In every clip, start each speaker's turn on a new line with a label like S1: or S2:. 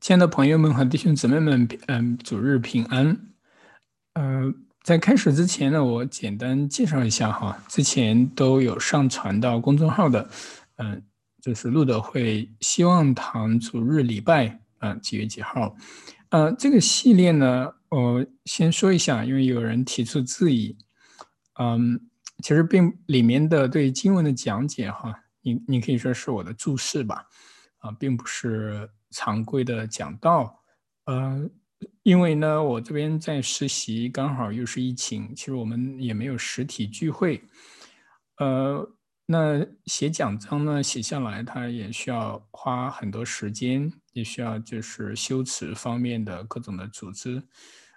S1: 亲爱的朋友们和弟兄姊妹们，嗯，主日平安。呃，在开始之前呢，我简单介绍一下哈，之前都有上传到公众号的，嗯，就是路德会希望堂主日礼拜，啊，几月几号？呃，这个系列呢，我先说一下，因为有人提出质疑，嗯，其实并里面的对经文的讲解哈，你你可以说是我的注释吧，啊，并不是。常规的讲道，呃，因为呢，我这边在实习，刚好又是疫情，其实我们也没有实体聚会，呃，那写讲章呢，写下来，它也需要花很多时间，也需要就是修辞方面的各种的组织，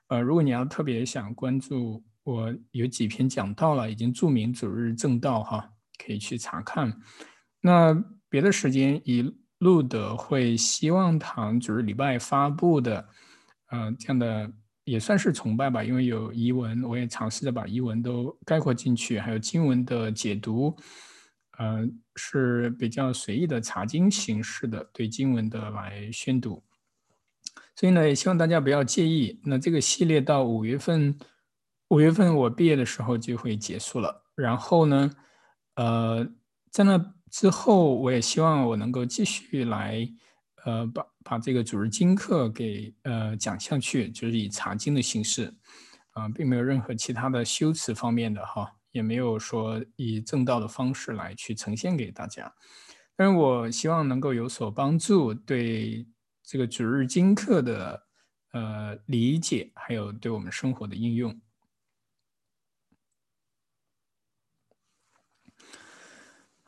S1: 呃，如果你要特别想关注，我有几篇讲到了，已经注明主日正道哈，可以去查看。那别的时间以。路德会希望堂主日礼拜发布的，嗯，这样的也算是崇拜吧，因为有遗文，我也尝试着把遗文都概括进去，还有经文的解读，嗯，是比较随意的查经形式的对经文的来宣读，所以呢，也希望大家不要介意。那这个系列到五月份，五月份我毕业的时候就会结束了，然后呢，呃，在那。之后，我也希望我能够继续来，呃，把把这个主日经课给呃讲下去，就是以查经的形式，啊，并没有任何其他的修辞方面的哈，也没有说以正道的方式来去呈现给大家。但是我希望能够有所帮助，对这个主日经课的呃理解，还有对我们生活的应用。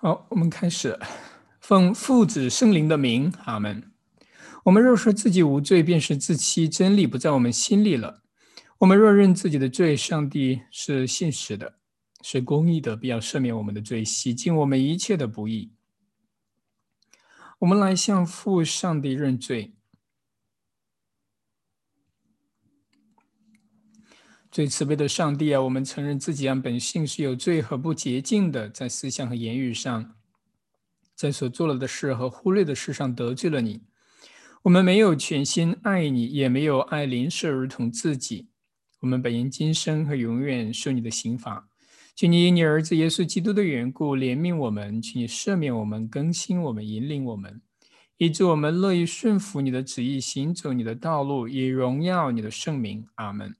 S1: 好，我们开始，奉父子圣灵的名，阿门。我们若说自己无罪，便是自欺，真理不在我们心里了。我们若认自己的罪，上帝是信实的，是公义的，必要赦免我们的罪，洗净我们一切的不义。我们来向父上帝认罪。最慈悲的上帝啊，我们承认自己按本性是有罪和不洁净的，在思想和言语上，在所做了的事和忽略的事上得罪了你。我们没有全心爱你，也没有爱邻舍如同自己。我们本应今生和永远受你的刑罚。请你以你儿子耶稣基督的缘故怜悯我们，请你赦免我们，更新我们，引领我们，以致我们乐意顺服你的旨意，行走你的道路，以荣耀你的圣名。阿门。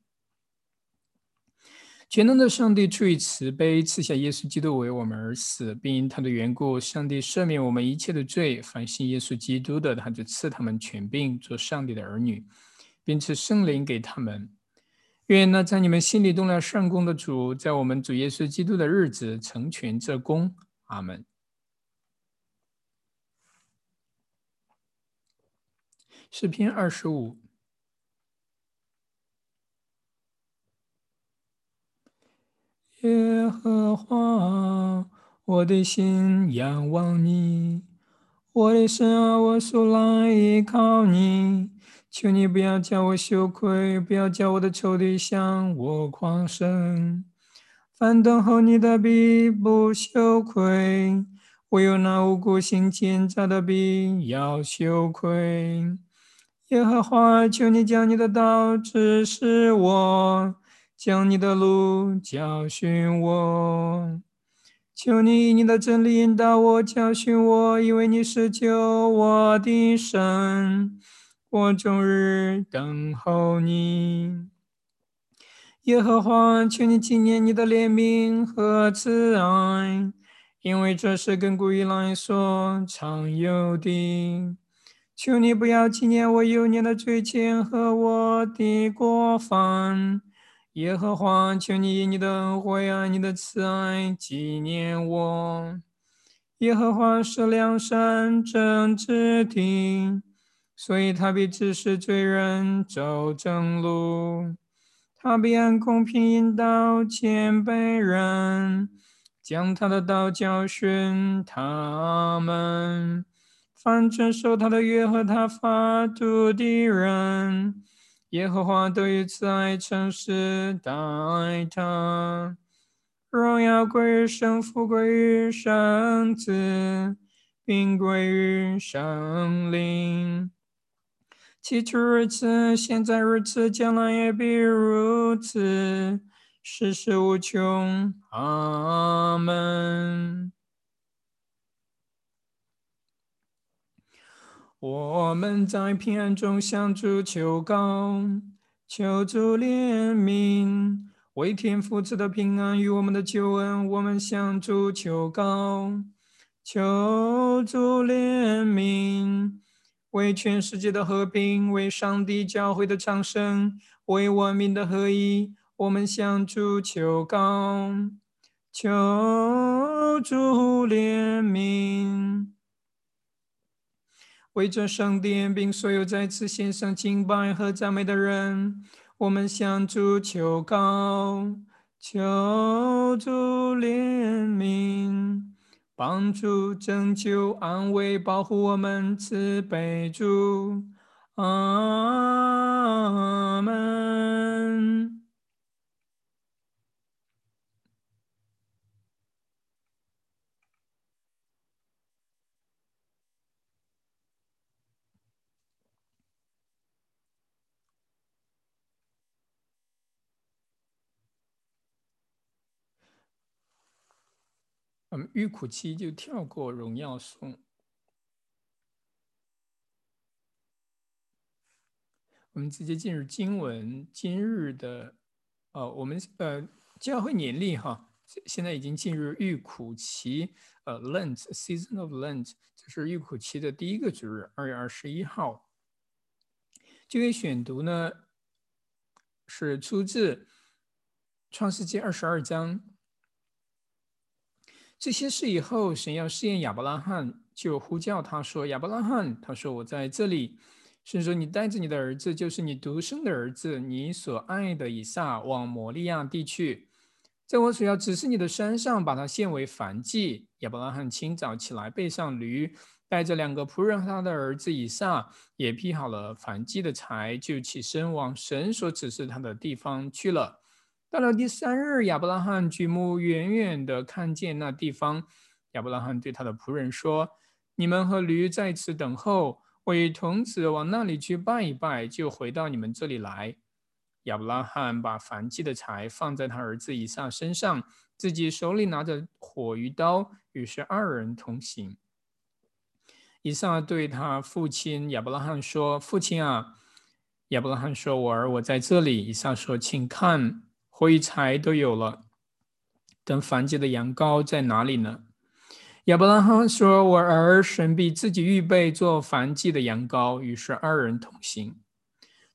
S1: 全能的上帝出于慈悲，赐下耶稣基督为我们而死，并因他的缘故，上帝赦免我们一切的罪。凡信耶稣基督的，他就赐他们权柄，做上帝的儿女，并赐圣灵给他们。愿那在你们心里动了善功的主，在我们主耶稣基督的日子成全这功。阿门。诗篇二十五。耶和华，我的心仰望你，我的神啊，我素来依靠你。求你不要叫我羞愧，不要叫我的仇敌向我狂声。反等候你的必不羞愧，唯有那无辜心奸诈的必要羞愧。耶和华，求你将你的道指示我。将你的路教训我，求你以你的真理引导我，教训我，因为你是救我的神，我终日等候你。耶和华，求你纪念你的怜悯和慈爱，因为这是亘古以来所常有的。求你不要纪念我幼年的罪愆和我的过犯。耶和华，求你以你的恩惠啊，你的慈爱纪念我。耶和华是良善正直的，所以他必指示罪人走正路，他必按公平引导谦卑人，将他的道教训他们。凡遵守他的约和他法度的人。耶和华都以慈爱诚实待他，荣耀归于神父，归于圣子，并归于圣灵。起初如此，现在如此，将来也必如此，世事无穷。阿门。我们在平安中向主求告，求主怜悯，为天父赐的平安与我们的救恩，我们向主求告，求主怜悯。为全世界的和平，为上帝教会的长生，为万民的合一，我们向主求告，求主怜悯。为这圣殿并所有在此献上敬拜和赞美的人，我们向主求告，求主怜悯。帮助、拯救、安慰、保护我们，慈悲主，阿门。嗯，遇苦期就跳过荣耀颂，我们直接进入经文。今日的，呃，我们呃教会年历哈，现在已经进入预苦期，呃，Lent season of Lent，这是预苦期的第一个主日，二月二十一号。这个选读呢，是出自创世纪二十二章。这些事以后，神要试验亚伯拉罕，就呼叫他说：“亚伯拉罕，他说我在这里。神说：你带着你的儿子，就是你独生的儿子，你所爱的以撒，往摩利亚地去，在我所要指示你的山上，把它献为燔祭。”亚伯拉罕清早起来，背上驴，带着两个仆人和他的儿子以撒，也劈好了燔祭的柴，就起身往神所指示他的地方去了。到了第三日，亚伯拉罕举目远远的看见那地方。亚伯拉罕对他的仆人说：“你们和驴在此等候，我与童子往那里去拜一拜，就回到你们这里来。”亚伯拉罕把燔祭的柴放在他儿子以撒身上，自己手里拿着火鱼刀，于是二人同行。以撒对他父亲亚伯拉罕说：“父亲啊！”亚伯拉罕说：“我儿，我在这里。”以撒说：“请看。”火与柴都有了，等燔祭的羊羔在哪里呢？亚伯拉罕说：“我儿神必自己预备做燔祭的羊羔。”于是二人同行。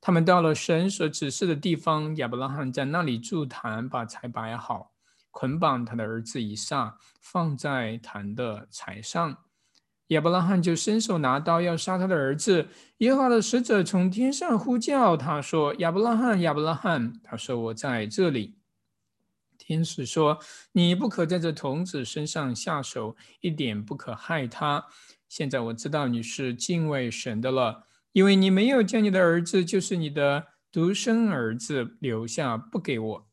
S1: 他们到了神所指示的地方，亚伯拉罕在那里筑坛，把柴摆好，捆绑他的儿子以撒，放在坛的柴上。亚伯拉罕就伸手拿刀要杀他的儿子。耶和华的使者从天上呼叫他说：“亚伯拉罕，亚伯拉罕。”他说：“我在这里。”天使说：“你不可在这童子身上下手，一点不可害他。现在我知道你是敬畏神的了，因为你没有将你的儿子，就是你的独生儿子留下不给我。”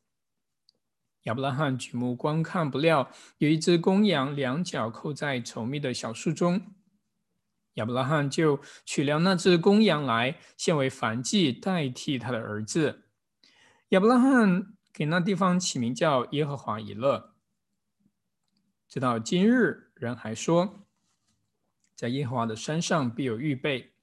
S1: 亚伯拉罕举目观看，不料有一只公羊，两脚扣在稠密的小树中。亚伯拉罕就取了那只公羊来，献为燔祭，代替他的儿子。亚伯拉罕给那地方起名叫耶和华以勒。直到今日，人还说，在耶和华的山上必有预备。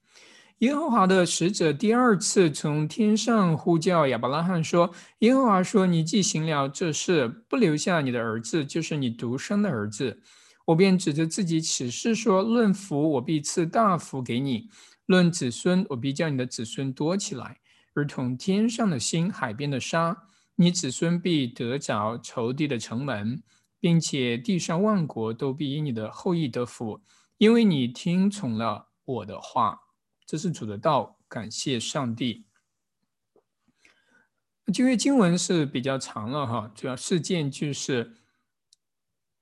S1: 耶和华的使者第二次从天上呼叫亚伯拉罕说：“耶和华说，你既行了这事，不留下你的儿子，就是你独生的儿子，我便指着自己起誓说：论福，我必赐大福给你；论子孙，我必叫你的子孙多起来，如同天上的星、海边的沙。你子孙必得着仇敌的城门，并且地上万国都必因你的后裔得福，因为你听从了我的话。”这是主的道，感谢上帝。因为经文是比较长了哈，主要事件就是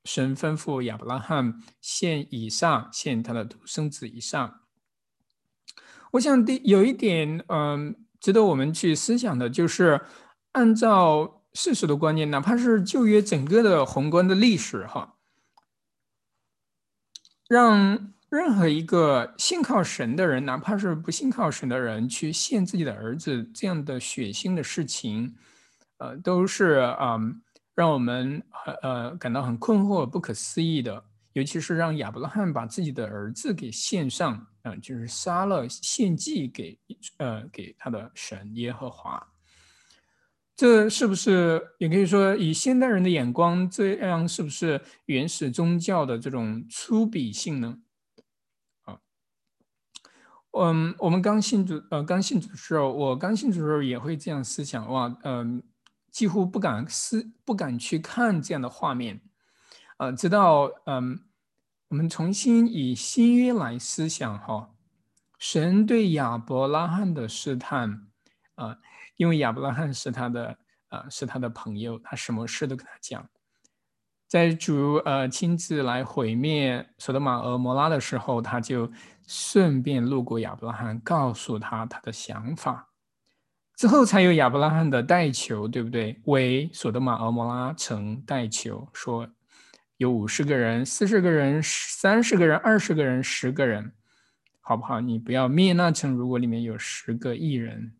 S1: 神吩咐亚伯拉罕献以撒，献他的独生子以撒。我想第有一点，嗯，值得我们去思想的，就是按照世俗的观念，哪怕是旧约整个的宏观的历史哈，让。任何一个信靠神的人，哪怕是不信靠神的人，去献自己的儿子这样的血腥的事情，呃，都是啊，让我们呃感到很困惑、不可思议的。尤其是让亚伯拉罕把自己的儿子给献上，嗯，就是杀了献祭给呃给他的神耶和华。这是不是也可以说，以现代人的眼光，这样是不是原始宗教的这种粗鄙性呢？嗯，我们刚信主，呃，刚信主的时候，我刚信主的时候也会这样思想，哇，嗯，几乎不敢思，不敢去看这样的画面，呃，直到嗯，我们重新以新约来思想哈，神对亚伯拉罕的试探，啊。因为亚伯拉罕是他的啊，是他的朋友，他什么事都跟他讲。在主呃亲自来毁灭索德玛和摩拉的时候，他就顺便路过亚伯拉罕，告诉他他的想法。之后才有亚伯拉罕的代求，对不对？为索德玛俄摩拉城代求，说有五十个人、四十个人、三十个人、二十个人、十个人，好不好？你不要灭那城，如果里面有十个艺人。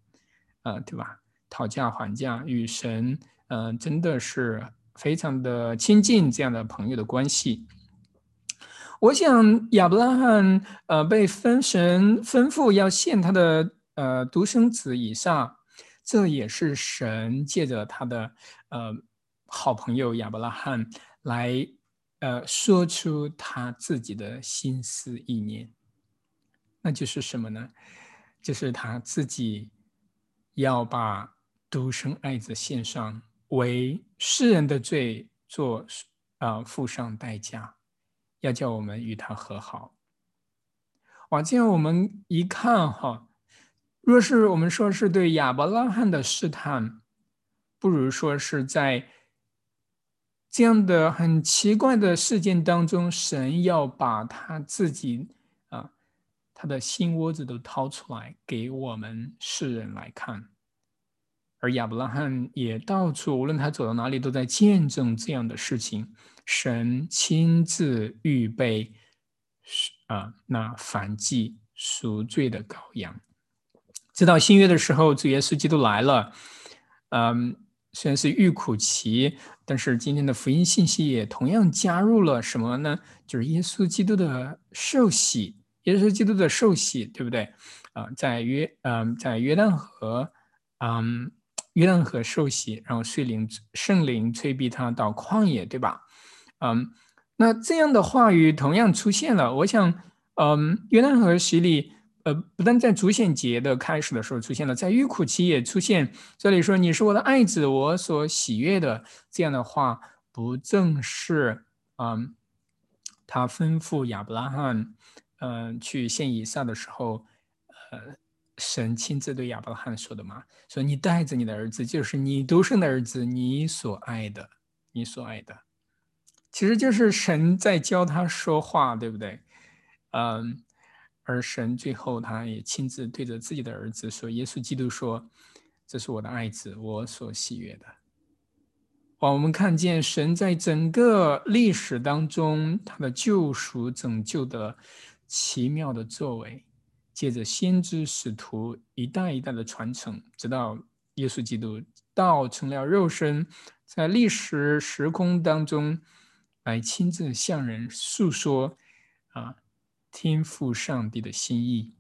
S1: 呃，对吧？讨价还价，与神，嗯，真的是非常的亲近，这样的朋友的关系。我想亚伯拉罕，呃，被分神吩咐要献他的呃独生子以撒，这也是神借着他的呃好朋友亚伯拉罕来呃说出他自己的心思意念，那就是什么呢？就是他自己。要把独生爱子献上，为世人的罪做啊付上代价，要叫我们与他和好。哇，这样我们一看哈，若是我们说是对亚伯拉罕的试探，不如说是在这样的很奇怪的事件当中，神要把他自己啊。他的心窝子都掏出来给我们世人来看，而亚伯拉罕也到处，无论他走到哪里，都在见证这样的事情。神亲自预备，啊，那反击赎罪的羔羊。直到新约的时候，主耶稣基督来了，嗯，虽然是预苦期，但是今天的福音信息也同样加入了什么呢？就是耶稣基督的受洗。耶稣基督的受洗，对不对？啊，在约，嗯，在约旦河，嗯，约旦河受洗，然后圣灵圣灵催逼他到旷野，对吧？嗯，那这样的话语同样出现了。我想，嗯，约旦河洗礼，呃，不但在主显节的开始的时候出现了，在预苦期也出现。这里说你是我的爱子，我所喜悦的，这样的话，不正是，嗯，他吩咐亚伯拉罕。嗯，去献以撒的时候，呃，神亲自对亚伯拉罕说的嘛，说你带着你的儿子，就是你独生的儿子，你所爱的，你所爱的，其实就是神在教他说话，对不对？嗯，而神最后他也亲自对着自己的儿子说，耶稣基督说，这是我的爱子，我所喜悦的。哇，我们看见神在整个历史当中，他的救赎拯救的。奇妙的作为，借着先知使徒一代一代的传承，直到耶稣基督道成了肉身，在历史时空当中来亲自向人诉说啊，天父上帝的心意，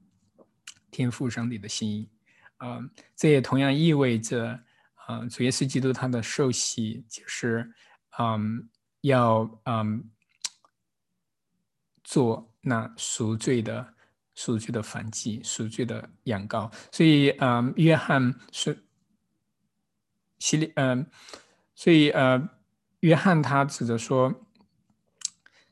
S1: 天父上帝的心意啊，这也同样意味着啊，主耶稣基督他的受洗就是嗯，要嗯做。那赎罪的赎罪的反击，赎罪的羊羔，所以，嗯，约翰是洗礼，嗯，所以，呃，约翰他指着说，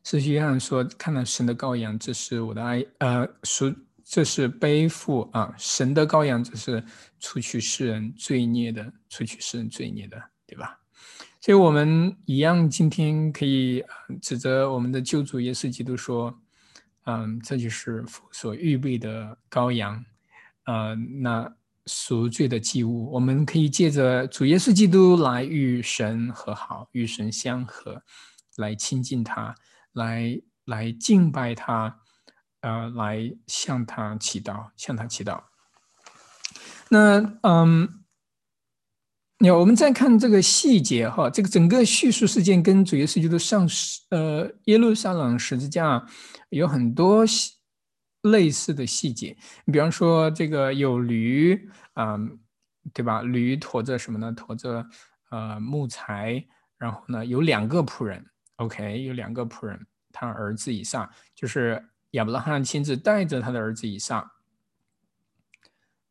S1: 是约翰说，看到神的羔羊，这是我的爱，呃，赎，这是背负啊，神的羔羊，这是除去世人罪孽的，除去世人罪孽的，对吧？所以我们一样，今天可以指着我们的救主耶稣基督说。嗯，这就是所预备的羔羊，呃，那赎罪的祭物，我们可以借着主耶稣基督来与神和好，与神相合，来亲近他，来来敬拜他，呃，来向他祈祷，向他祈祷。那嗯，你我们再看这个细节哈，这个整个叙述事件跟主耶稣基督上十呃耶路撒冷十字架有很多细类似的细节。你比方说这个有驴啊，对吧？驴驮着什么呢？驮着呃木材，然后呢有两个仆人，OK，有两个仆人，他儿子以上就是。亚伯拉罕亲自带着他的儿子以上。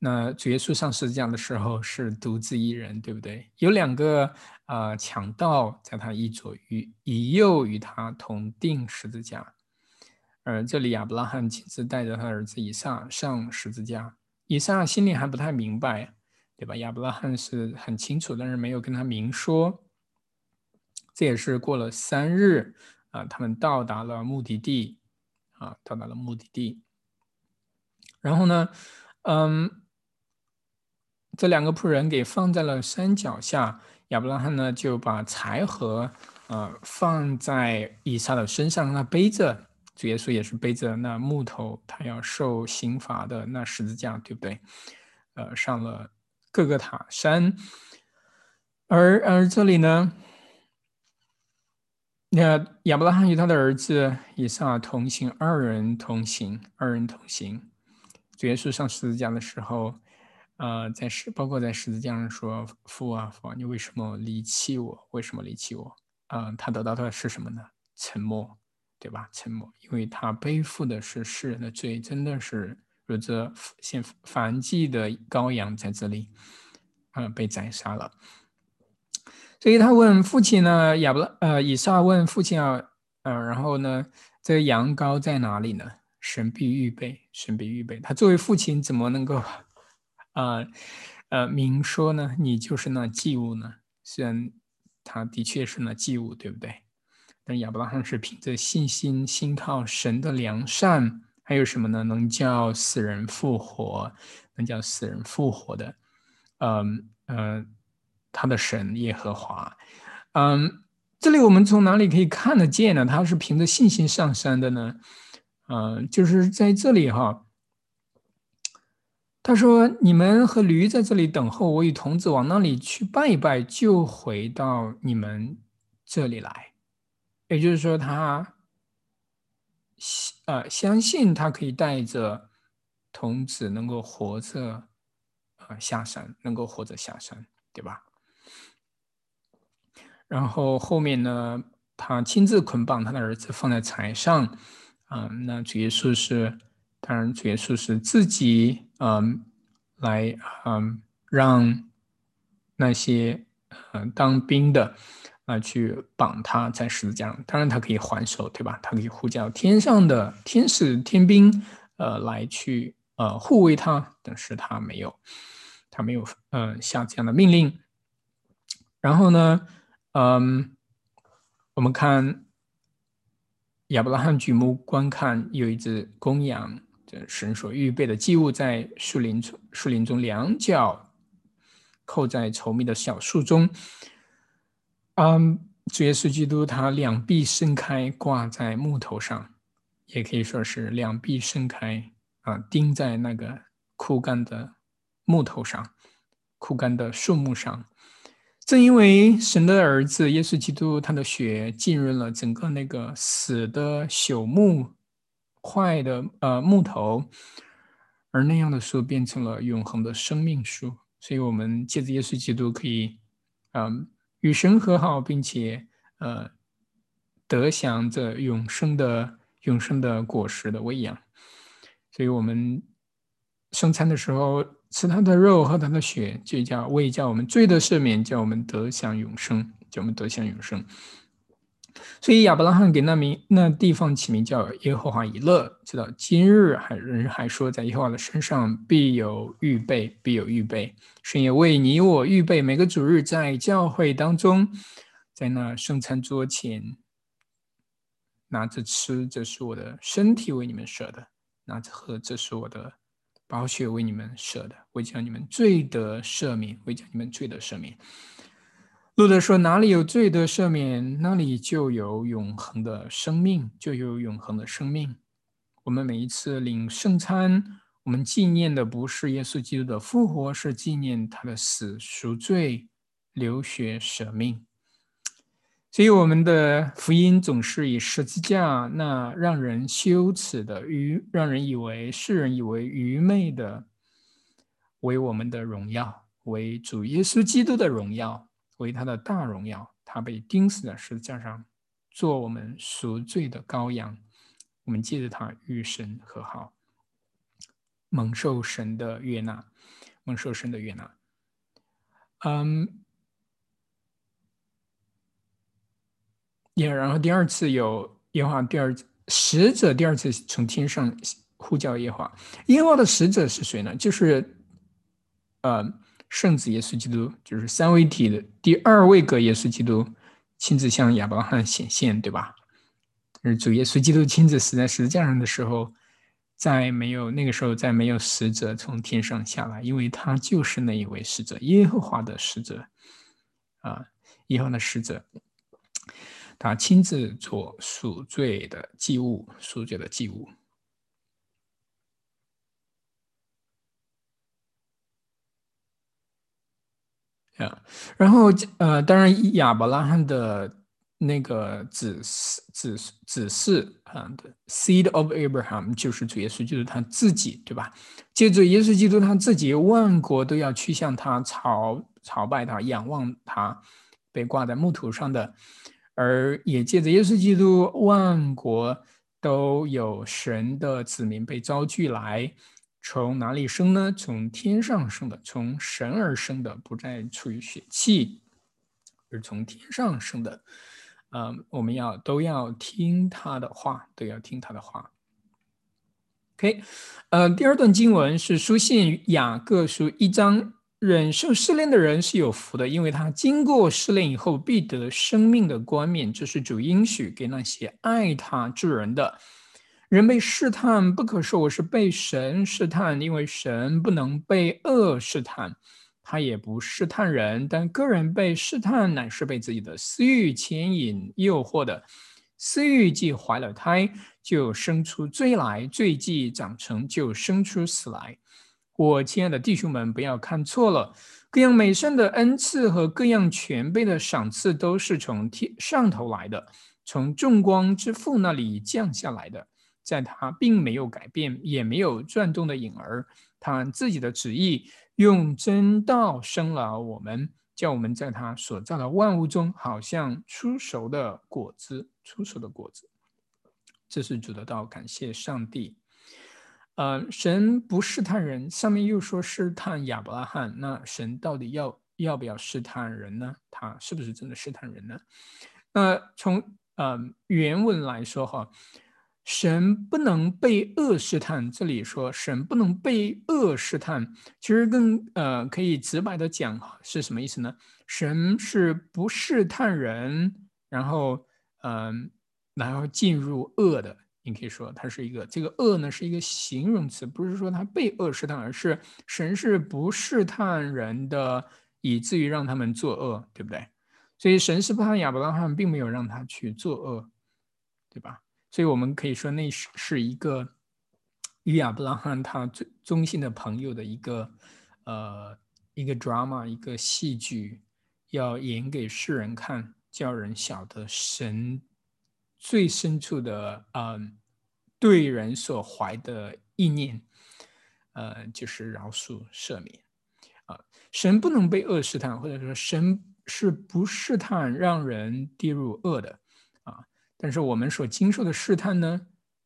S1: 那主耶稣上十字架的时候是独自一人，对不对？有两个啊强盗在他一左与一右与他同定十字架。而这里亚伯拉罕亲自带着他儿子以撒上十字架。以撒心里还不太明白，对吧？亚伯拉罕是很清楚，但是没有跟他明说。这也是过了三日啊，他们到达了目的地。啊，到达了目的地。然后呢，嗯，这两个仆人给放在了山脚下。亚伯拉罕呢，就把柴禾，呃，放在以撒的身上，让他背着。主耶稣也是背着那木头，他要受刑罚的那十字架，对不对？呃，上了各个塔山。而而这里呢？那亚伯拉罕与他的儿子以撒同行，二人同行，二人同行。主耶稣上十字架的时候，呃，在十，包括在十字架上说：“父啊，父啊，你为什么离弃我？为什么离弃我？”啊，他得到的是什么呢？沉默，对吧？沉默，因为他背负的是世人的罪，真的是如这献燔祭的羔羊在这里，呃，被宰杀了。所以他问父亲呢，亚伯拉呃以撒问父亲啊，呃然后呢，这羊羔在哪里呢？神必预备，神必预备。他作为父亲怎么能够啊呃明说呢？你就是那祭物呢？虽然他的确是那祭物，对不对？但亚伯拉罕是凭着信心，信靠神的良善，还有什么呢？能叫死人复活，能叫死人复活的，嗯嗯。他的神耶和华，嗯，这里我们从哪里可以看得见呢？他是凭着信心上山的呢？嗯，就是在这里哈。他说：“你们和驴在这里等候，我与童子往那里去拜一拜，就回到你们这里来。”也就是说，他呃相信他可以带着童子能够活着呃下山，能够活着下山，对吧？然后后面呢，他亲自捆绑他的儿子放在柴上，啊，那主耶稣是，当然主耶稣是自己，嗯，来，嗯，让那些，呃，当兵的，啊，去绑他在十字架上。当然他可以还手，对吧？他可以呼叫天上的天使、天兵，呃，来去，呃，护卫他，但是他没有，他没有，呃，下这样的命令。然后呢？嗯，我们看亚伯拉罕举目观看，有一只公羊，这神所预备的祭物，在树林中，树林中两脚扣在稠密的小树中。嗯，主耶稣基督他两臂伸开，挂在木头上，也可以说是两臂伸开啊，钉在那个枯干的木头上，枯干的树木上。正因为神的儿子耶稣基督，他的血浸润了整个那个死的朽木、坏的呃木头，而那样的树变成了永恒的生命树。所以，我们借着耶稣基督可以，嗯，与神和好，并且呃得享着永生的永生的果实的喂养。所以我们生餐的时候。吃他的肉，喝他的血，就叫为叫我们罪的赦免，叫我们得享永生，叫我们得享永生。所以亚伯拉罕给那名那地方起名叫耶和华以勒，直到今日还人还说，在耶和华的身上必有预备，必有预备。神也为你我预备每个主日，在教会当中，在那圣餐桌前拿着吃，这是我的身体为你们舍的；拿着喝，这是我的。宝血为你们舍的，为叫你们罪得赦免，为叫你们罪得赦免。路德说：“哪里有罪得赦免，那里就有永恒的生命，就有永恒的生命。”我们每一次领圣餐，我们纪念的不是耶稣基督的复活，是纪念他的死、赎罪、流血、舍命。所以，我们的福音总是以十字架那让人羞耻的、愚让人以为世人以为愚昧的，为我们的荣耀，为主耶稣基督的荣耀，为他的大荣耀。他被钉死在十字架上，做我们赎罪的羔羊。我们借着他与神和好，蒙受神的悦纳，蒙受神的悦纳。嗯。也，然后第二次有耶和华第二使者第二次从天上呼叫耶和华，耶和华的使者是谁呢？就是呃圣子耶稣基督，就是三位一体的第二位格耶稣基督亲自向亚伯拉罕显现，对吧？是主耶稣基督亲自死在十字架上的时候，再没有那个时候再没有使者从天上下来，因为他就是那一位使者，耶和华的使者啊，耶和华的使者。他亲自做赎罪的祭物，赎罪的祭物。啊，然后呃，当然亚伯拉罕的那个子嗣、子子嗣啊的 seed of Abraham 就是主耶稣，就是他自己，对吧？借着耶稣基督他自己，万国都要去向他朝朝拜他，仰望他，被挂在木头上的。而也借着耶稣基督，万国都有神的子民被招聚来，从哪里生呢？从天上生的，从神而生的，不再出于血气，而从天上生的。嗯，我们要都要听他的话，都要听他的话。OK，呃，第二段经文是书信雅各书一章。忍受试炼的人是有福的，因为他经过试炼以后必得生命的冠冕。这是主应许给那些爱他之人的。人被试探不可说我是被神试探，因为神不能被恶试探，他也不试探人。但个人被试探，乃是被自己的私欲牵引诱惑的。私欲既怀了胎，就生出罪来；罪既长成就生出死来。我亲爱的弟兄们，不要看错了，各样美善的恩赐和各样全备的赏赐，都是从天上头来的，从众光之父那里降下来的。在他并没有改变，也没有转动的影儿，他自己的旨意用真道生了我们，叫我们在他所造的万物中，好像出熟的果子，出熟的果子。这是主的道，感谢上帝。呃，神不试探人，上面又说试探亚伯拉罕，那神到底要要不要试探人呢？他是不是真的试探人呢？那从呃原文来说哈，神不能被恶试探。这里说神不能被恶试探，其实更呃可以直白的讲是什么意思呢？神是不试探人，然后嗯，然后进入恶的。你可以说它是一个这个恶呢，是一个形容词，不是说他被恶试探，而是神是不试探人的，以至于让他们作恶，对不对？所以神是不怕亚伯拉罕，并没有让他去作恶，对吧？所以我们可以说那是是一个与亚伯拉罕他最忠心的朋友的一个呃一个 drama，一个戏剧，要演给世人看，叫人晓得神。最深处的，嗯，对人所怀的意念，呃，就是饶恕、赦免，啊，神不能被恶试探，或者说神是不试探让人跌入恶的，但是我们所经受的试探呢，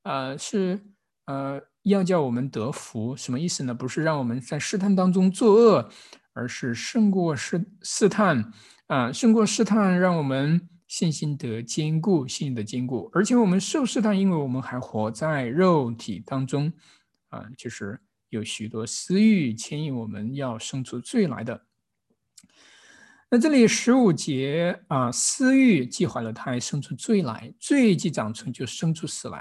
S1: 呃，是呃要叫我们得福，什么意思呢？不是让我们在试探当中作恶，而是胜过试试探，啊，胜过试探，让我们。信心得坚固，信心的坚固，而且我们受试探，因为我们还活在肉体当中，啊，就是有许多私欲牵引我们要生出罪来的。那这里十五节啊，私欲既怀了胎，生出罪来，罪既长成就生出死来，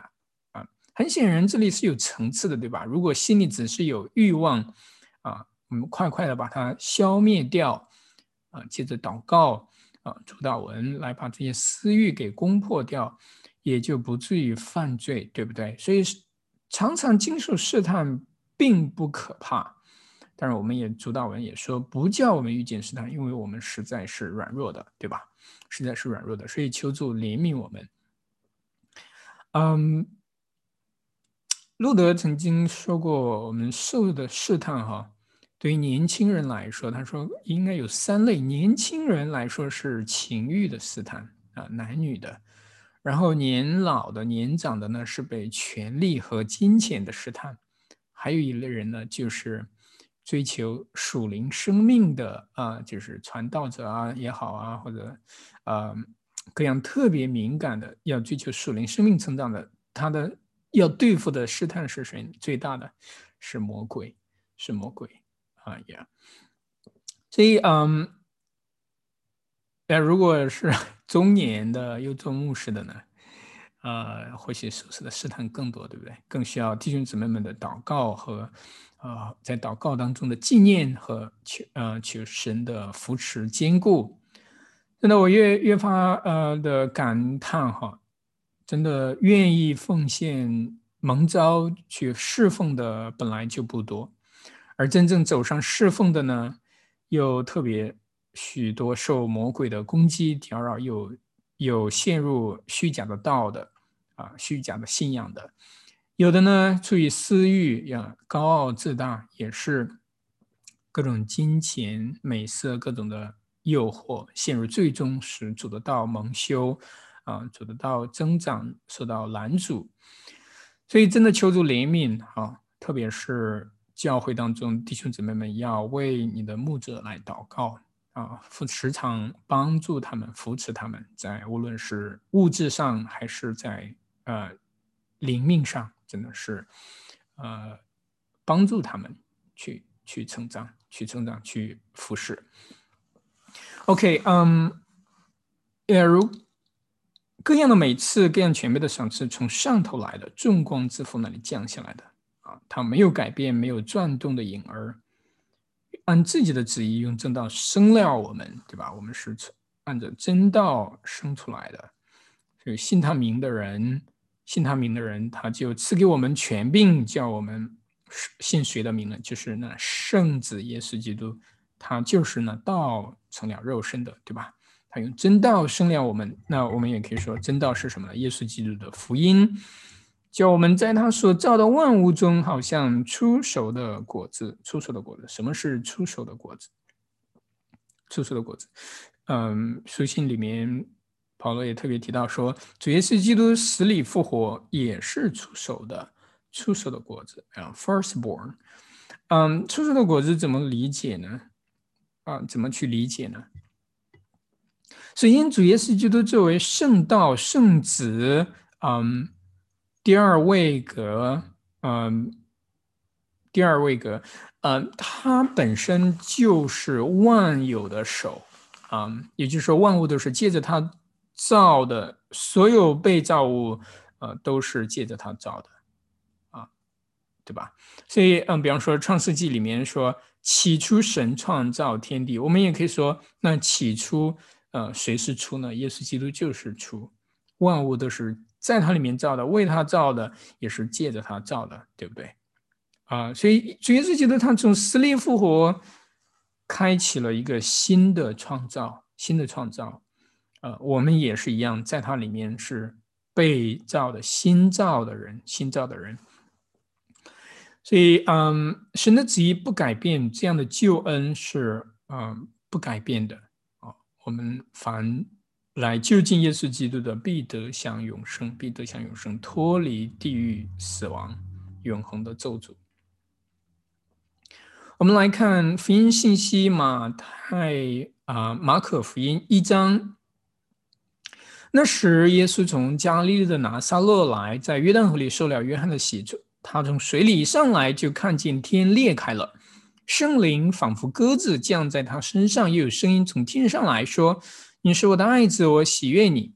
S1: 啊，很显然这里是有层次的，对吧？如果心里只是有欲望，啊，我们快快的把它消灭掉，啊，接着祷告。啊，主导文来把这些私欲给攻破掉，也就不至于犯罪，对不对？所以常常经受试探并不可怕。但是，我们也主导文也说，不叫我们遇见试探，因为我们实在是软弱的，对吧？实在是软弱的，所以求助怜悯我们。嗯，路德曾经说过，我们受的试探，哈，对于年轻人来说，他说应该有三类。年轻人来说是情欲的试探啊，男女的；然后年老的、年长的呢，是被权力和金钱的试探；还有一类人呢，就是。追求属灵生命的啊，就是传道者啊也好啊，或者啊各样特别敏感的，要追求属灵生命成长的，他的要对付的试探是谁？最大的是魔鬼，是魔鬼啊呀！所以嗯，那如果是 中年的又做牧师的呢？呃，或许所受的试探更多，对不对？更需要弟兄姊妹们的祷告和。啊，在祷告当中的纪念和求呃求神的扶持坚固，真的我越越发呃的感叹哈，真的愿意奉献蒙召去侍奉的本来就不多，而真正走上侍奉的呢，又特别许多受魔鬼的攻击搅扰，又有陷入虚假的道的啊，虚假的信仰的。有的呢，出于私欲呀，高傲自大，也是各种金钱、美色、各种的诱惑，陷入最终使主的道蒙羞啊，主的道增长受到拦阻。所以，真的求助怜悯啊，特别是教会当中弟兄姊妹们，要为你的牧者来祷告啊，时常帮助他们、扶持他们，在无论是物质上还是在呃灵命上。真的是，呃，帮助他们去去成长，去成长，去服侍。OK，嗯，也如各样的每次各样全备的赏赐，从上头来的众光之父那里降下来的啊，他没有改变，没有转动的影儿，按自己的旨意用正道生料我们，对吧？我们是按着真道生出来的，所以信他名的人。信他名的人，他就赐给我们权柄，叫我们信谁的名呢？就是那圣子耶稣基督，他就是那道成了肉身的，对吧？他用真道生了我们，那我们也可以说真道是什么呢？耶稣基督的福音，叫我们在他所造的万物中，好像出熟的果子，出熟的果子。什么是出熟的果子？出熟的果子，嗯，书信里面。保罗也特别提到说，主耶稣基督死里复活也是出手的，出手的果子啊，firstborn。嗯，出手的果子怎么理解呢？啊，怎么去理解呢？首先，主耶稣基督作为圣道圣子，嗯，第二位格，嗯，第二位格，嗯，他本身就是万有的手，啊，也就是说，万物都是借着他。造的所有被造物，呃，都是借着他造的，啊，对吧？所以，嗯，比方说《创世纪》里面说，起初神创造天地，我们也可以说，那起初，呃，谁是初呢？耶稣基督就是初，万物都是在他里面造的，为他造的，也是借着他造的，对不对？啊，所以主耶稣基督他从死里复活，开启了一个新的创造，新的创造。呃，我们也是一样，在它里面是被造的新造的人，新造的人。所以，嗯，神的旨意不改变，这样的救恩是嗯不改变的啊。我们凡来就近耶稣基督的，必得享永生，必得享永生，脱离地狱、死亡、永恒的咒诅。我们来看福音信息，马太啊，马可福音一章。那时，耶稣从加利利的拿撒勒来，在约旦河里受了约翰的洗。他从水里上来，就看见天裂开了，圣灵仿佛鸽子降在他身上，又有声音从天上来说：“你是我的爱子，我喜悦你。”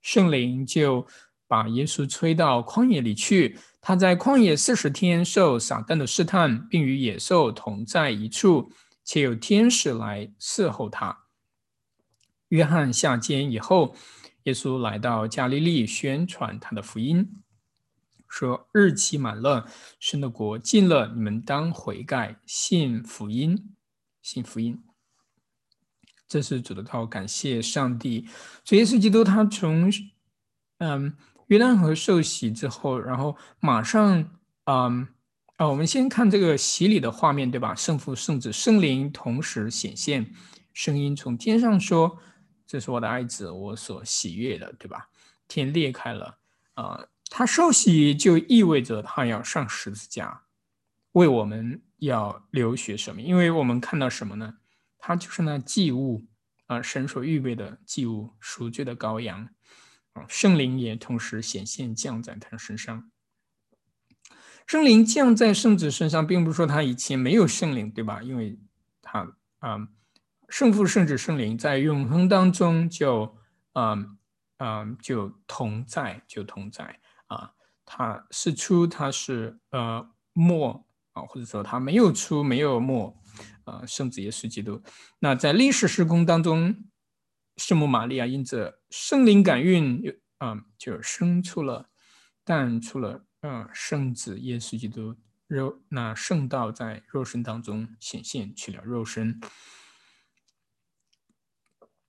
S1: 圣灵就把耶稣吹到旷野里去。他在旷野四十天受撒旦的试探，并与野兽同在一处，且有天使来伺候他。约翰下监以后。耶稣来到加利利，宣传他的福音，说日期满了，神的国近了，你们当悔改，信福音，信福音。这是主的道，感谢上帝。主耶稣基督他从嗯约旦河受洗之后，然后马上嗯啊，我们先看这个洗礼的画面，对吧？圣父、圣子、圣灵同时显现，声音从天上说：“这是我的爱子，我所喜悦的，对吧？”天裂开了啊，他受洗就意味着他要上十字架，为我们要流血舍命。因为我们看到什么呢？他就是那祭物啊，神所预备的祭物，赎罪的羔羊啊。圣灵也同时显现降在他身上。圣灵降在圣子身上，并不是说他以前没有圣灵，对吧？因为他啊，圣父、圣子、圣灵在永恒当中就啊啊就同在，就同在啊。他是出，他是呃末啊，或者说他没有出，没有末。啊，圣子耶稣基督。那在历史时空当中，圣母玛利亚因着圣灵感孕，啊，就生出了，诞出了，啊，圣子耶稣基督肉。那圣道在肉身当中显现去了肉身。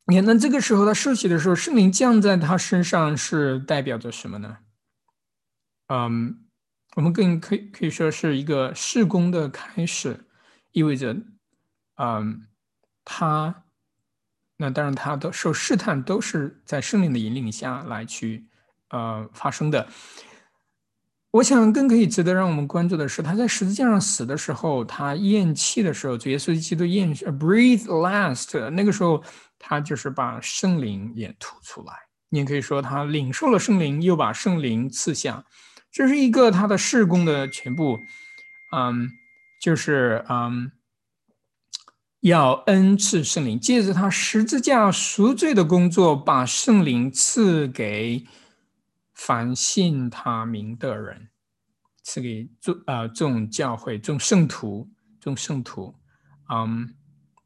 S1: 你看，那这个时候他受洗的时候，圣灵降在他身上是代表着什么呢？嗯，我们更可以可以说是一个事工的开始，意味着。嗯，他那当然，他都受试探，都是在圣灵的引领下来去呃发生的。我想更可以值得让我们关注的是，他在十字架上死的时候，他咽气的时候，主耶稣基督咽 breathe last，那个时候他就是把圣灵也吐出来。你可以说，他领受了圣灵，又把圣灵赐下，这是一个他的事工的全部。嗯，就是嗯。要恩赐圣灵，借着他十字架赎罪的工作，把圣灵赐给凡信他名的人，赐给众啊众教会众圣徒众圣徒，嗯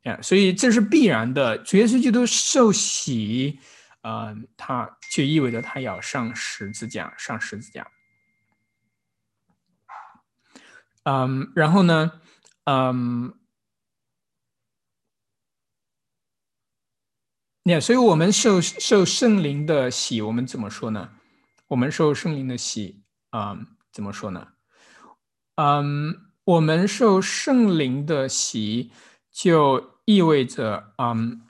S1: 呀，所以这是必然的。主耶稣基督受洗，呃，他就意味着他要上十字架，上十字架。嗯，然后呢，嗯。那所以，我们受受圣灵的洗，我们怎么说呢？我们受圣灵的洗啊，怎么说呢？嗯，我们受圣灵的洗，就意味着，嗯，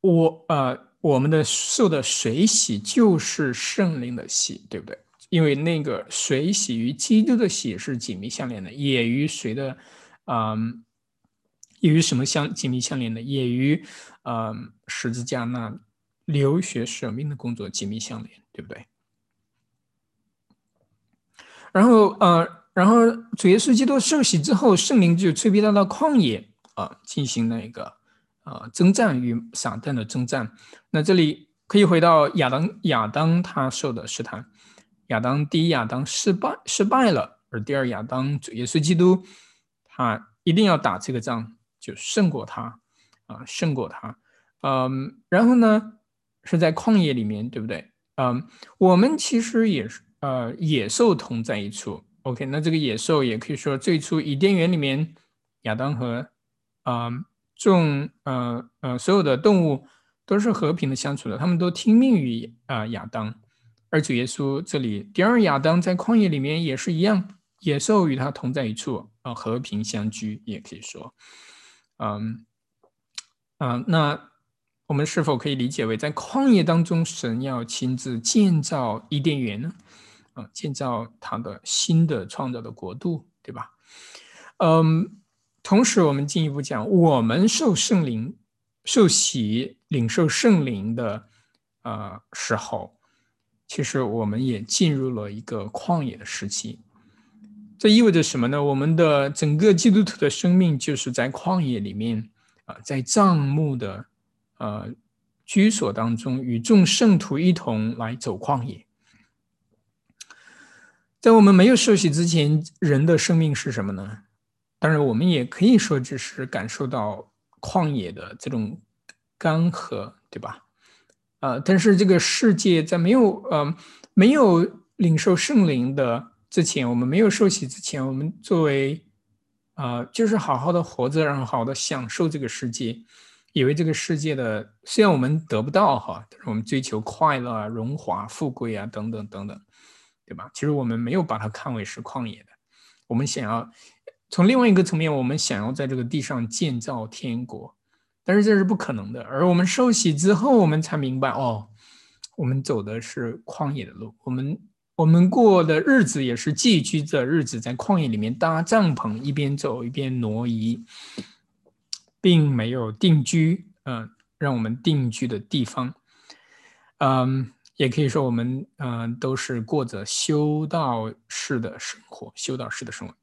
S1: 我呃，我们的受的水洗就是圣灵的洗，对不对？因为那个水洗与基督的洗是紧密相连的，也与谁的，嗯。与什么相紧密相连的？也与，呃，十字架那流血舍命的工作紧密相连，对不对？然后，呃，然后主耶稣基督受洗之后，圣灵就催逼他到旷野啊，进行那个啊征战与撒旦的征战。那这里可以回到亚当，亚当他受的试探，亚当第一亚当失败失败了，而第二亚当主耶稣基督他一定要打这个仗。就胜过他，啊，胜过他，嗯，然后呢，是在旷野里面，对不对？嗯，我们其实也是，呃，野兽同在一处。OK，那这个野兽也可以说，最初伊甸园里面，亚当和，啊，众，呃，呃，所有的动物都是和平的相处的，他们都听命于啊亚当，而主耶稣这里第二亚当在旷野里面也是一样，野兽与他同在一处，啊，和平相居，也可以说。嗯，啊，那我们是否可以理解为，在旷野当中，神要亲自建造伊甸园呢？啊，建造他的新的创造的国度，对吧？嗯，同时我们进一步讲，我们受圣灵、受洗、领受圣灵的呃时候，其实我们也进入了一个旷野的时期。这意味着什么呢？我们的整个基督徒的生命就是在旷野里面啊，在帐幕的呃居所当中，与众圣徒一同来走旷野。在我们没有受洗之前，人的生命是什么呢？当然，我们也可以说，只是感受到旷野的这种干涸，对吧？啊，但是这个世界在没有呃没有领受圣灵的之前，我们没有受洗之前，我们作为啊，就是好好的活着，然后好好的享受这个世界，以为这个世界的虽然我们得不到哈，但是我们追求快乐、荣华富贵啊等等等等，对吧？其实我们没有把它看为是旷野的，我们想要从另外一个层面，我们想要在这个地上建造天国，但是这是不可能的。而我们受洗之后，我们才明白哦，我们走的是旷野的路，我们。我们过的日子也是寄居的日子，在旷野里面搭帐篷，一边走一边挪移，并没有定居，嗯，让我们定居的地方，嗯，也可以说我们，嗯，都是过着修道式的生活，修道式的生活。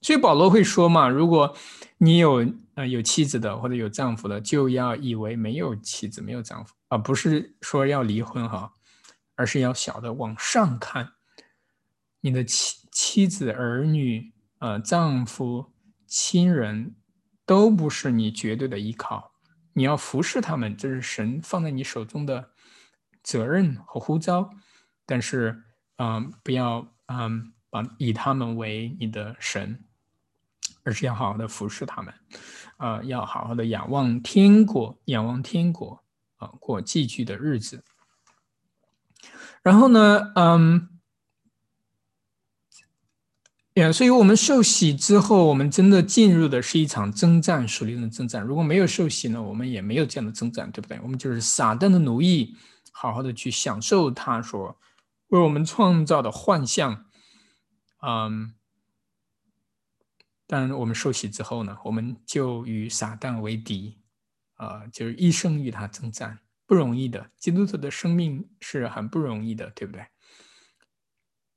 S1: 所以保罗会说嘛，如果你有，呃，有妻子的或者有丈夫的，就要以为没有妻子没有丈夫，而不是说要离婚哈。而是要晓得往上看，你的妻妻子、儿女、呃丈夫、亲人，都不是你绝对的依靠。你要服侍他们，这是神放在你手中的责任和呼召。但是，嗯，不要嗯把以他们为你的神，而是要好好的服侍他们，啊，要好好的仰望天国，仰望天国，啊，过寄居的日子。然后呢，嗯，呀，所以我们受洗之后，我们真的进入的是一场征战，属灵的征战。如果没有受洗呢，我们也没有这样的征战，对不对？我们就是撒旦的奴役，好好的去享受他所为我们创造的幻象。嗯，当然，我们受洗之后呢，我们就与撒旦为敌，啊，就是一生与他征战。不容易的，基督徒的生命是很不容易的，对不对？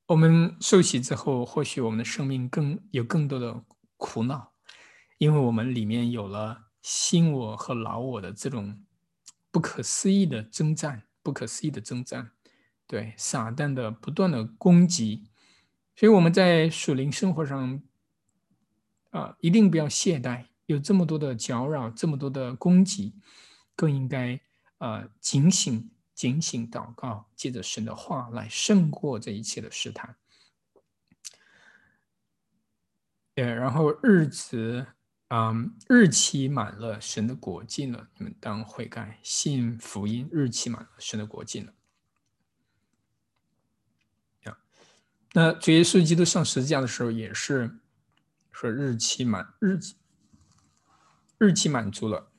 S1: 我们受洗之后，或许我们的生命更有更多的苦恼，因为我们里面有了新我和老我的这种不可思议的征战，不可思议的征战，对撒旦的不断的攻击，所以我们在属灵生活上啊，一定不要懈怠。有这么多的搅扰，这么多的攻击，更应该。呃，警醒，警醒，祷告，借着神的话来胜过这一切的试探。呃，然后日子，嗯，日期满了，神的国近了，你们当悔改，信福音。日期满了，神的国近了。那主耶稣基督上十字架的时候，也是说日期满，日期日期满足了。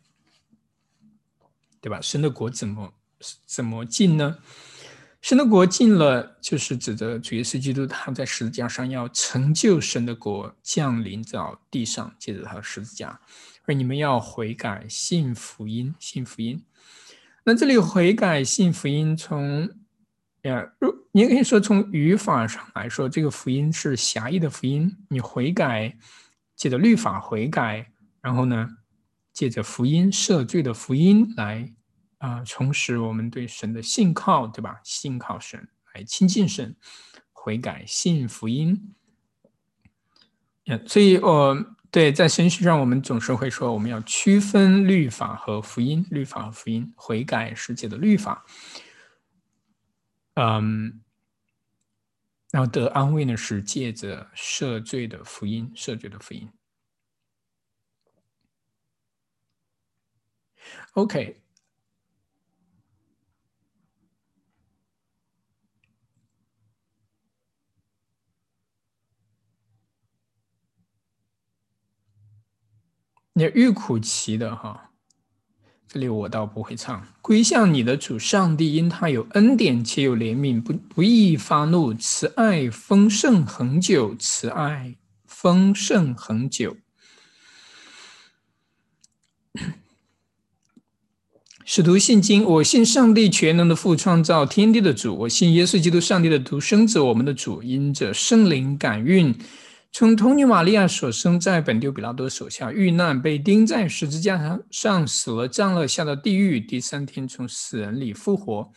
S1: 对吧？神的国怎么怎么进呢？神的国进了，就是指的主耶稣基督，他在十字架上要成就神的国降临到地上，借着他的十字架。而你们要悔改，信福音，信福音。那这里悔改信福音，从呀，如你可以说从语法上来说，这个福音是狭义的福音。你悔改，借着律法悔改，然后呢？借着福音赦罪的福音来啊，重拾我们对神的信靠，对吧？信靠神来亲近神，悔改信福音。嗯，所以，我对在神学上，我们总是会说，我们要区分律法和福音，律法和福音。悔改是借的律法，嗯，然后得安慰呢是借着赦罪的福音，赦罪的福音。OK，你欲苦其的哈，这我倒不会唱。归向你的主上帝，因他有恩典且有怜悯，不不易发怒，慈爱丰盛恒久，慈爱丰盛恒久。使徒信经，我信上帝全能的父，创造天地的主。我信耶稣基督，上帝的独生子，我们的主，因着圣灵感孕，从童女玛利亚所生，在本丢比拉多手下遇难，被钉在十字架上，上死了，葬了，下到地狱，第三天从死人里复活，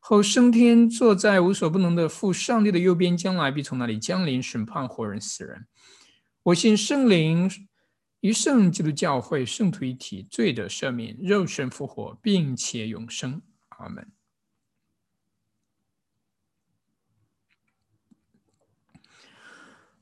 S1: 后升天，坐在无所不能的父上帝的右边，将来必从那里降临审判活人死人。我信圣灵。一圣基督教会圣徒一体，罪的赦免，肉身复活，并且永生。阿门。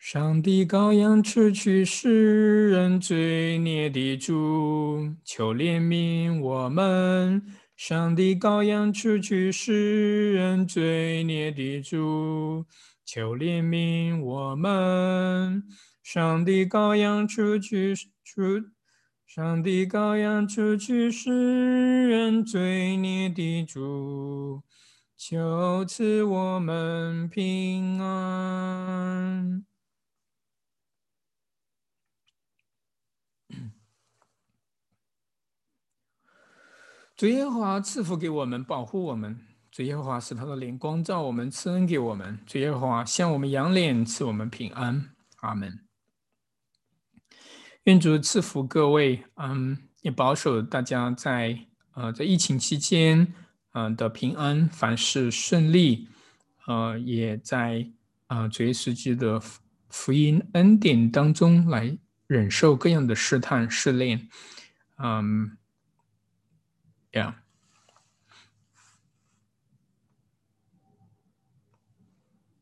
S1: 上帝羔羊除去世人罪孽的主，求怜悯我们。上帝羔羊除去世人罪孽的主，求怜悯我们。上帝羔羊除去除，上帝羔羊除去世人罪孽的主，求赐我们平安。主耶和华赐福给我们，保护我们。主耶和华使他的脸光照我们，赐恩给我们。主耶和华向我们扬脸，赐我们平安。阿门。愿主赐福各位，嗯，也保守大家在呃在疫情期间，嗯的平安，凡事顺利。呃，也在啊主耶稣基督的福音恩典当中来忍受各样的试探试炼。嗯。Yeah.